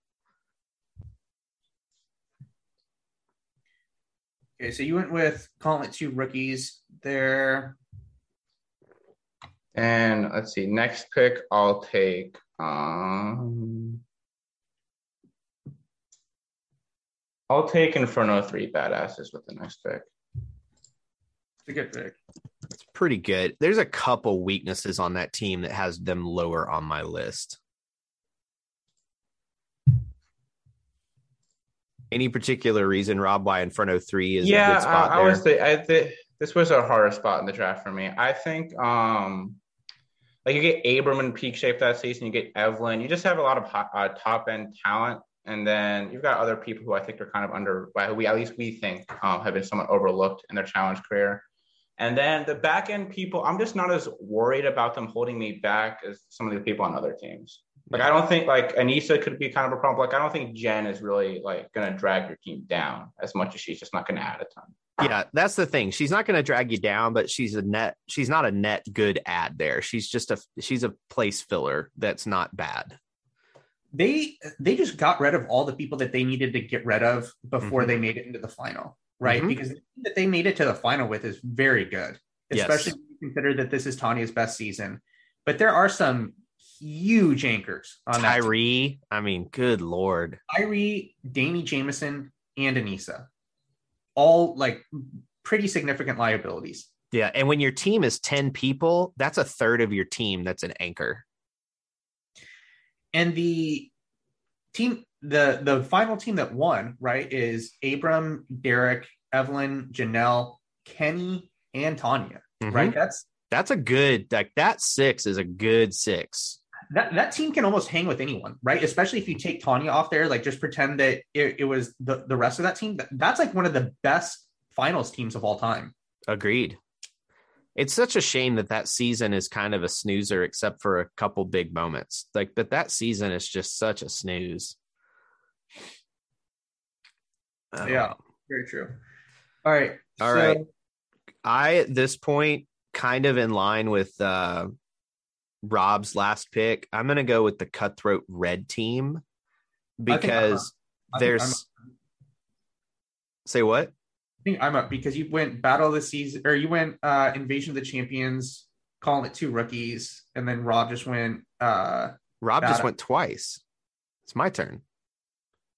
[SPEAKER 1] Okay, so you went with calling it two rookies there.
[SPEAKER 2] And let's see, next pick, I'll take. Um, I'll take Inferno 3 Badasses with the next pick.
[SPEAKER 1] It's a good pick.
[SPEAKER 3] It's pretty good. There's a couple weaknesses on that team that has them lower on my list. Any particular reason, Rob, why Inferno 3 is
[SPEAKER 2] yeah,
[SPEAKER 3] a good spot
[SPEAKER 2] I, I was the, I th- this was a harder spot in the draft for me. I think um like you get Abram in peak shape that season, you get Evelyn, you just have a lot of uh, top end talent and then you've got other people who I think are kind of under, who we at least we think um, have been somewhat overlooked in their challenge career. And then the back end people, I'm just not as worried about them holding me back as some of the people on other teams. Like I don't think like Aneesa could be kind of a problem. Like I don't think Jen is really like going to drag your team down as much as she's just not going to add a ton.
[SPEAKER 3] Yeah, that's the thing. She's not going to drag you down, but she's a net. She's not a net good ad there. She's just a she's a place filler that's not bad
[SPEAKER 1] they they just got rid of all the people that they needed to get rid of before mm-hmm. they made it into the final, right? Mm-hmm. Because the that they made it to the final with is very good, especially yes. when you consider that this is Tonya's best season. But there are some huge anchors
[SPEAKER 3] on Tyrie. I mean, good lord,
[SPEAKER 1] Tyrie, Danny Jamieson, and Aneesa, all like pretty significant liabilities.
[SPEAKER 3] Yeah, and when your team is ten people, that's a third of your team that's an anchor
[SPEAKER 1] and the team the the final team that won right is abram derek evelyn janelle kenny and tonya mm-hmm. right? That's
[SPEAKER 3] that's a good like that six is a good six.
[SPEAKER 1] That that team can almost hang with anyone right? Especially if you take tonya off there like just pretend that it, it was the the rest of that team. That's like one of the best finals teams of all time.
[SPEAKER 3] Agreed it's such a shame that that season is kind of a snoozer except for a couple big moments. Like but that season is just such a snooze.
[SPEAKER 1] Yeah very true. All right
[SPEAKER 3] all so... right. i at this point kind of in line with uh rob's last pick i'm gonna go with the cutthroat red team because there's say what
[SPEAKER 1] think I'm up because you went Battle of the Season or you went uh Invasion of the Champions, calling it two rookies, and then Rob just went uh
[SPEAKER 3] Rob just went twice. It's my turn.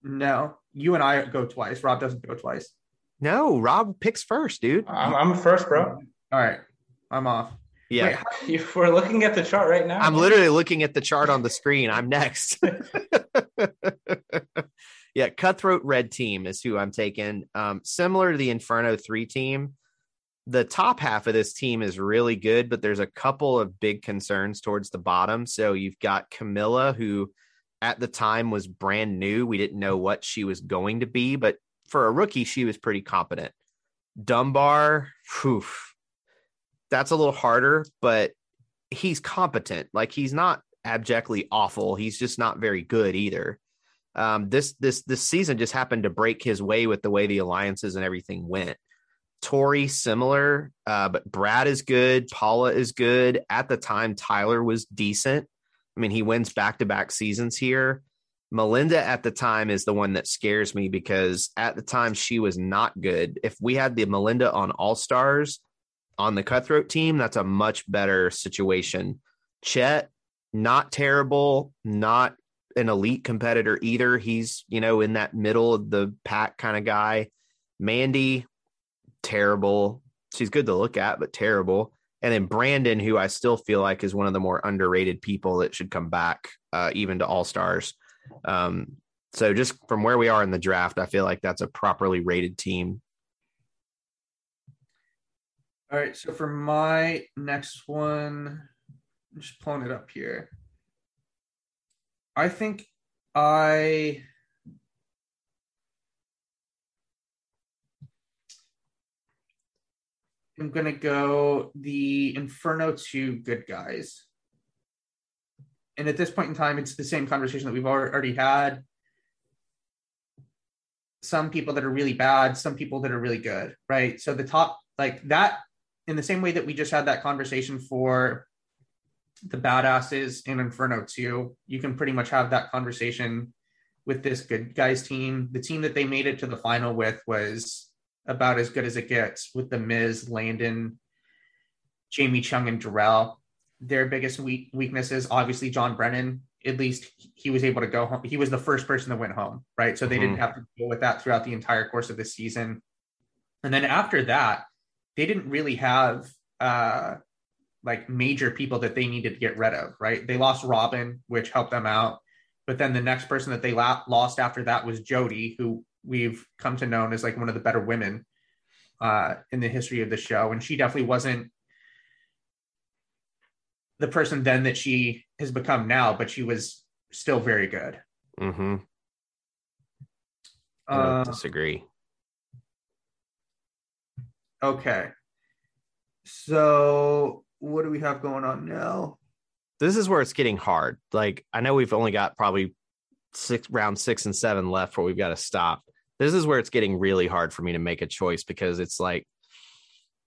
[SPEAKER 1] No, you and I go twice. Rob doesn't go twice.
[SPEAKER 3] No, Rob picks first, dude.
[SPEAKER 2] I'm, I'm first, bro.
[SPEAKER 1] All right, I'm off.
[SPEAKER 3] Yeah,
[SPEAKER 2] Wait, we're looking at the chart right now.
[SPEAKER 3] I'm literally looking at the chart on the screen. I'm next. yeah, Cutthroat Red Team is who I'm taking. Um, similar to the Inferno 3 team, the top half of this team is really good, but there's a couple of big concerns towards the bottom. So you've got Camila, who at the time was brand new. We didn't know what she was going to be, but for a rookie, she was pretty competent. Dunbar, whew, that's a little harder, but he's competent. Like he's not abjectly awful. He's just not very good either. Um, this this this season just happened to break his way with the way the alliances and everything went. Tori similar, uh, but Brad is good. Paula is good. At the time, Tyler was decent. I mean, he wins back to back seasons here. Melinda at the time is the one that scares me because at the time she was not good. If we had the Melinda on All Stars on the cutthroat team, that's a much better situation. Chet, not terrible, not an elite competitor either. He's, you know, in that middle of the pack kind of guy. Mandy, terrible. She's good to look at, but terrible. And then Brandon, who I still feel like is one of the more underrated people that should come back, uh, even to All Stars. Um, so just from where we are in the draft, I feel like that's a properly rated team.
[SPEAKER 1] All right. So for my next one, I'm just pulling it up here. I think I am going to go the Inferno 2 good guys. And at this point in time, it's the same conversation that we've already had. Some people that are really bad, some people that are really good, right? So the top, like that, in the same way that we just had that conversation for the badasses in Inferno 2, you can pretty much have that conversation with this good guys team. The team that they made it to the final with was about as good as it gets with the Miz, Landon, Jamie Chung, and Darrell. Their biggest weak weakness obviously Jon Brennan. At least he was able to go home. He was the first person that went home, right? So they mm-hmm. didn't have to deal with that throughout the entire course of the season. And then after that, they didn't really have uh, like major people that they needed to get rid of, right? They lost Robin, which helped them out. But then the next person that they la- lost after that was Jody, who we've come to know as like one of the better women uh, in the history of the show. And she definitely wasn't the person then that she has become now, but she was still very good.
[SPEAKER 3] Mm-hmm. I uh, disagree.
[SPEAKER 1] Okay. So what do we have going on now?
[SPEAKER 3] This is where it's getting hard. Like I know we've only got probably six round six and seven left where we've got to stop. This is where it's getting really hard for me to make a choice because it's like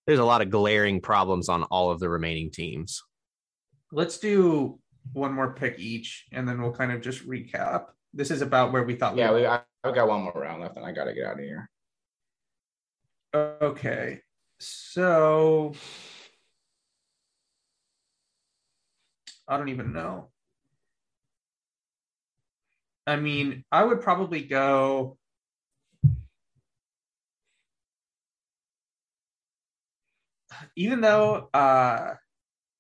[SPEAKER 3] there's a lot of glaring problems on all of the remaining teams.
[SPEAKER 1] Let's do one more pick each, and then we'll kind of just recap. This is about where we thought.
[SPEAKER 2] Yeah, we, I, have got one more round left, and I got to get out of here.
[SPEAKER 1] Okay, so I don't even know. I mean, I would probably go. Even though uh,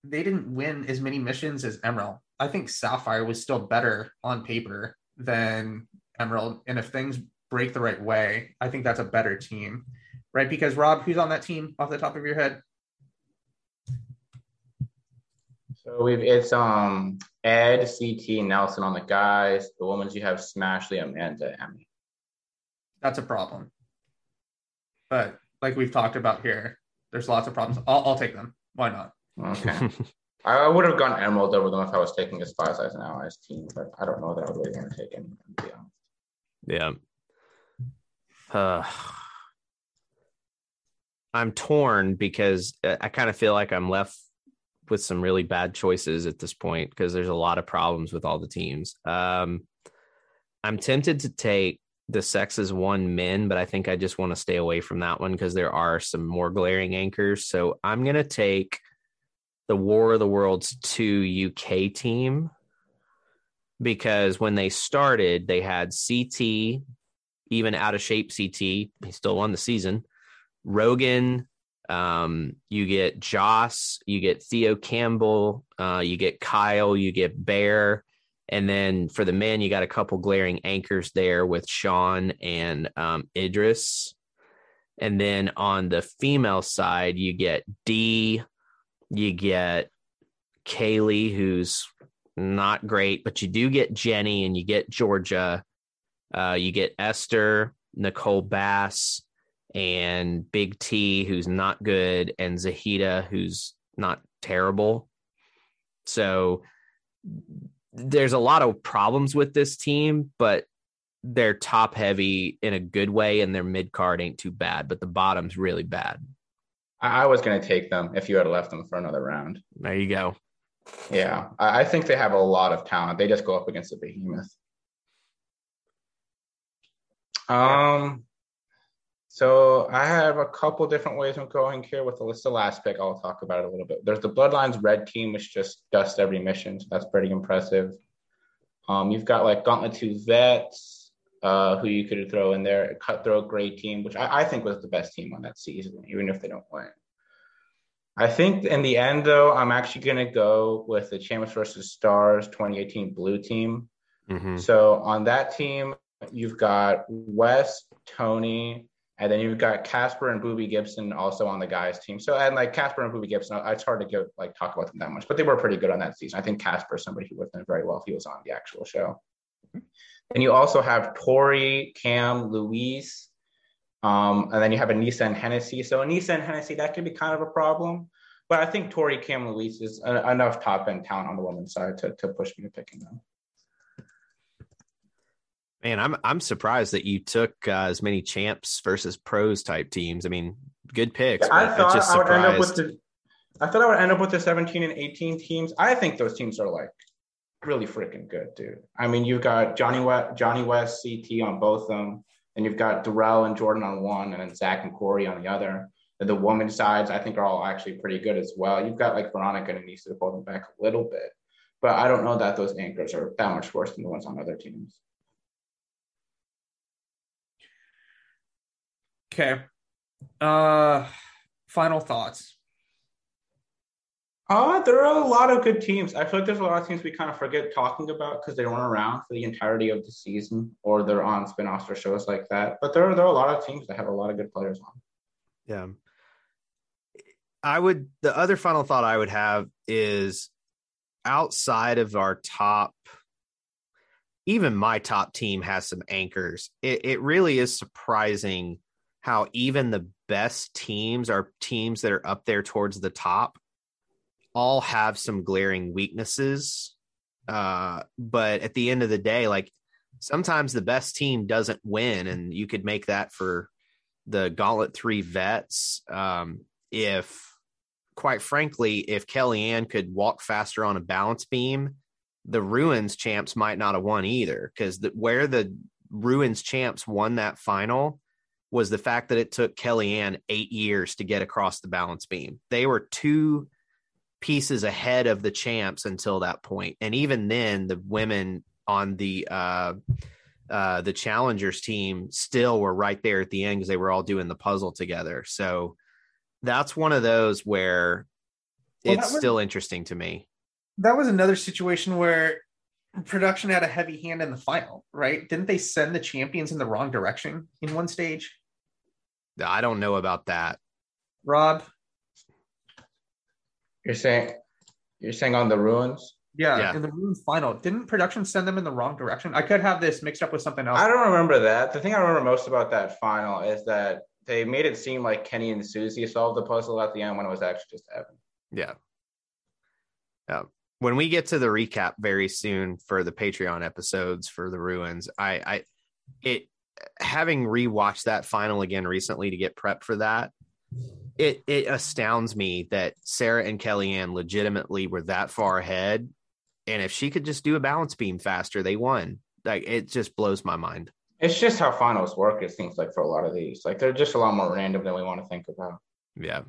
[SPEAKER 1] they didn't win as many missions as Emerald, I think Sapphire was still better on paper than Emerald. And if things break the right way, I think that's a better team, right? Because Rob, who's on that team off the top of your head?
[SPEAKER 2] So we've it's um Ed, CT, Nelson on the guys. The women you have Smashley, Amanda, Emmy.
[SPEAKER 1] That's a problem. But like we've talked about here, there's lots of problems. I'll, I'll take them. Why not?
[SPEAKER 2] Okay. I would have gone Emerald over them if I was taking a Spies, Lies, and Allies team, but I don't know that I would really want to take anyone, to be
[SPEAKER 3] honest. Yeah. Uh, I'm torn because I kind of feel like I'm left with some really bad choices at this point because there's a lot of problems with all the teams. Um, I'm tempted to take the sexes one men, but I think I just want to stay away from that one because there are some more glaring anchors. So I'm going to take the War of the Worlds 2 UK team because when they started, they had CT, even out of shape CT, he still won the season. Rogan, um, you get Joss, you get Theo Campbell, uh, you get Kyle, you get Bear. And then for the men, you got a couple glaring anchors there with Sean and um, Idris. And then on the female side, you get D, you get Kayleigh, who's not great, but you do get Jenny and you get Georgia. Uh, you get Esther, Nicole Bass, and Big T, who's not good, and Zahida, who's not terrible. So there's a lot of problems with this team, but they're top heavy in a good way, and their mid card ain't too bad, but the bottom's really bad.
[SPEAKER 2] I, was going to take them if you had left them for another round.
[SPEAKER 3] There you go.
[SPEAKER 2] Yeah, I, I think they have a lot of talent. They just go up against a behemoth. Um, so I have a couple different ways of going here with the list. The last pick, I'll talk about it a little bit. There's the Bloodlines Red team, which just dust every mission, so that's pretty impressive. Um, you've got like Gauntlet Two Vets, uh, who you could throw in there. Cutthroat Gray team, which I, I think was the best team on that season, even if they don't win. I think in the end, though, I'm actually going to go with the Champions versus Stars 2018 Blue team.
[SPEAKER 3] Mm-hmm.
[SPEAKER 2] So on that team, you've got Wes, Tony, and then you've got Casper and Booby Gibson also on the guys team. So and like Casper and Booby Gibson, it's hard to give like talk about them that much, but they were pretty good on that season. I think Casper is somebody who would have done very well if he was on the actual show. And you also have Tori, Cam, Louise, um, and then you have Aneesa and Hennessy. So Aneesa and Hennessy, that could be kind of a problem. But I think Tori, Cam, Louise is a, enough top end talent on the women's side to, to push me to picking them.
[SPEAKER 3] Man, I'm I'm surprised that you took uh, as many champs versus pros type teams. I mean, good picks.
[SPEAKER 2] I thought I would end up with the. I thought I would end up with the 17 and 18 teams. I think those teams are like really freaking good, dude. I mean, you've got Johnny West, Johnny West, CT on both of them, and you've got Darrell and Jordan on one, and then Zach and Corey on the other. And the women's sides, I think, are all actually pretty good as well. You've got like Veronica and Aneesa to pull them back a little bit, but I don't know that those anchors are that much worse than the ones on other teams.
[SPEAKER 1] Okay. Uh final thoughts.
[SPEAKER 2] Uh, there are a lot of good teams. I feel like there's a lot of teams we kind of forget talking about because they weren't around for the entirety of the season or they're on spin-offs or shows like that. But there are, there are a lot of teams that have a lot of good players on.
[SPEAKER 3] Yeah. I would the other final thought I would have is outside of our top even my top team has some anchors. It it really is surprising how even the best teams are teams that are up there towards the top all have some glaring weaknesses. Uh, but at the end of the day, like sometimes the best team doesn't win, and you could make that for the Gauntlet Three vets. Um, if, quite frankly, if Kellyanne could walk faster on a balance beam, the Ruins champs might not have won either. Because where the Ruins champs won that final was the fact that it took Kellyanne eight years to get across the balance beam. They were two pieces ahead of the champs until that point, and even then, the women on the uh, uh, the challengers team still were right there at the end because they were all doing the puzzle together. So that's one of those where
[SPEAKER 1] Well,
[SPEAKER 3] it's
[SPEAKER 1] was-
[SPEAKER 3] still interesting to me.
[SPEAKER 1] That was another situation where production had a heavy hand in the final, right? Didn't they send the champions in the wrong direction in one stage?
[SPEAKER 3] I don't know about that.
[SPEAKER 1] Rob?
[SPEAKER 2] You're saying you're saying on the ruins?
[SPEAKER 1] Yeah,
[SPEAKER 3] Yeah.
[SPEAKER 1] in the Ruins final. Didn't production send them in the wrong direction? I could have this mixed up with something else.
[SPEAKER 2] I don't remember that. The thing I remember most about that final is that they made it seem like Kenny and Susie solved the puzzle at the end when it was actually just Evan.
[SPEAKER 3] Yeah. Yeah. When we get to the recap very soon for the Patreon episodes for the ruins, I, I, it, having rewatched that final again recently to get prepped for that, it, it astounds me that Sarah and Kellyanne legitimately were that far ahead. And if she could just do a balance beam faster, they won. Like it just blows my mind.
[SPEAKER 2] It's just how finals work, it seems like for a lot of these. Like they're just a lot more random than we want to think about.
[SPEAKER 3] Yeah.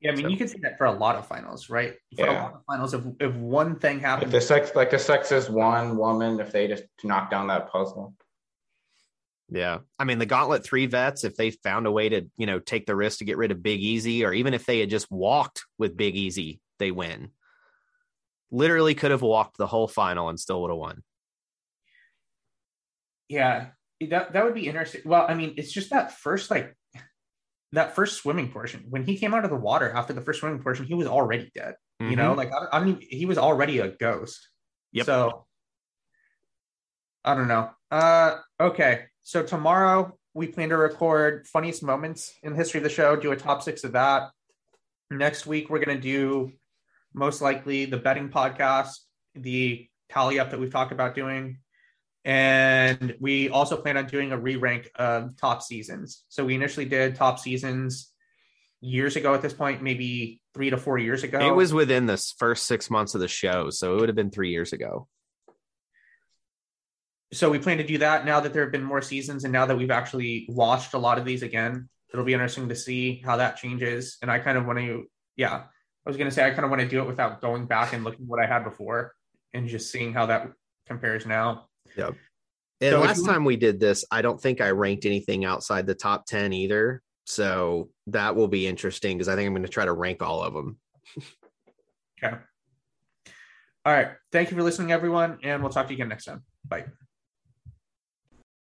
[SPEAKER 1] yeah, I mean,
[SPEAKER 3] So-
[SPEAKER 1] you could say that for a lot of finals, right? For a
[SPEAKER 2] Yeah.
[SPEAKER 1] lot of finals, if, if one thing happens,
[SPEAKER 2] If
[SPEAKER 1] happens,
[SPEAKER 2] the sex like the sexist one woman, if they just knock down that puzzle.
[SPEAKER 3] Yeah. I mean, the Gauntlet 3 vets, if they found a way to, you know, take the risk to get rid of Big Easy, or even if they had just walked with Big Easy, they win. Literally could have walked the whole final and still would have won.
[SPEAKER 1] yeah, that that would be interesting. Well, I mean, it's just that first like that first swimming portion. When he came out of the water after the first swimming portion, he was already dead. You know, like I, I mean, he was already a ghost.
[SPEAKER 3] Mm-hmm. Yep.
[SPEAKER 1] So I don't know. Uh, okay. So tomorrow we plan to record funniest moments in the history of the show, do a top six of that. Next week, we're going to do most likely the betting podcast, the tally up that we've talked about doing. And we also plan on doing a re rank of top seasons. So we initially did top seasons years ago at this point, maybe three to four years ago.
[SPEAKER 3] It was within the first six months of the show. So it would have been three years ago.
[SPEAKER 1] So we plan to do that now that there have been more seasons and now that we've actually watched a lot of these again. It'll be interesting to see how that changes. And I kind of want to, yeah, I was going to say, I kind of want to do it without going back and looking what I had before and just seeing how that compares now.
[SPEAKER 3] Yep. And so last time we did this, I don't think I ranked anything outside the top 10 either. So that will be interesting because I think I'm going to try to rank all of them.
[SPEAKER 1] okay. All right. Thank you for listening, everyone. And we'll talk to you again next time. Bye.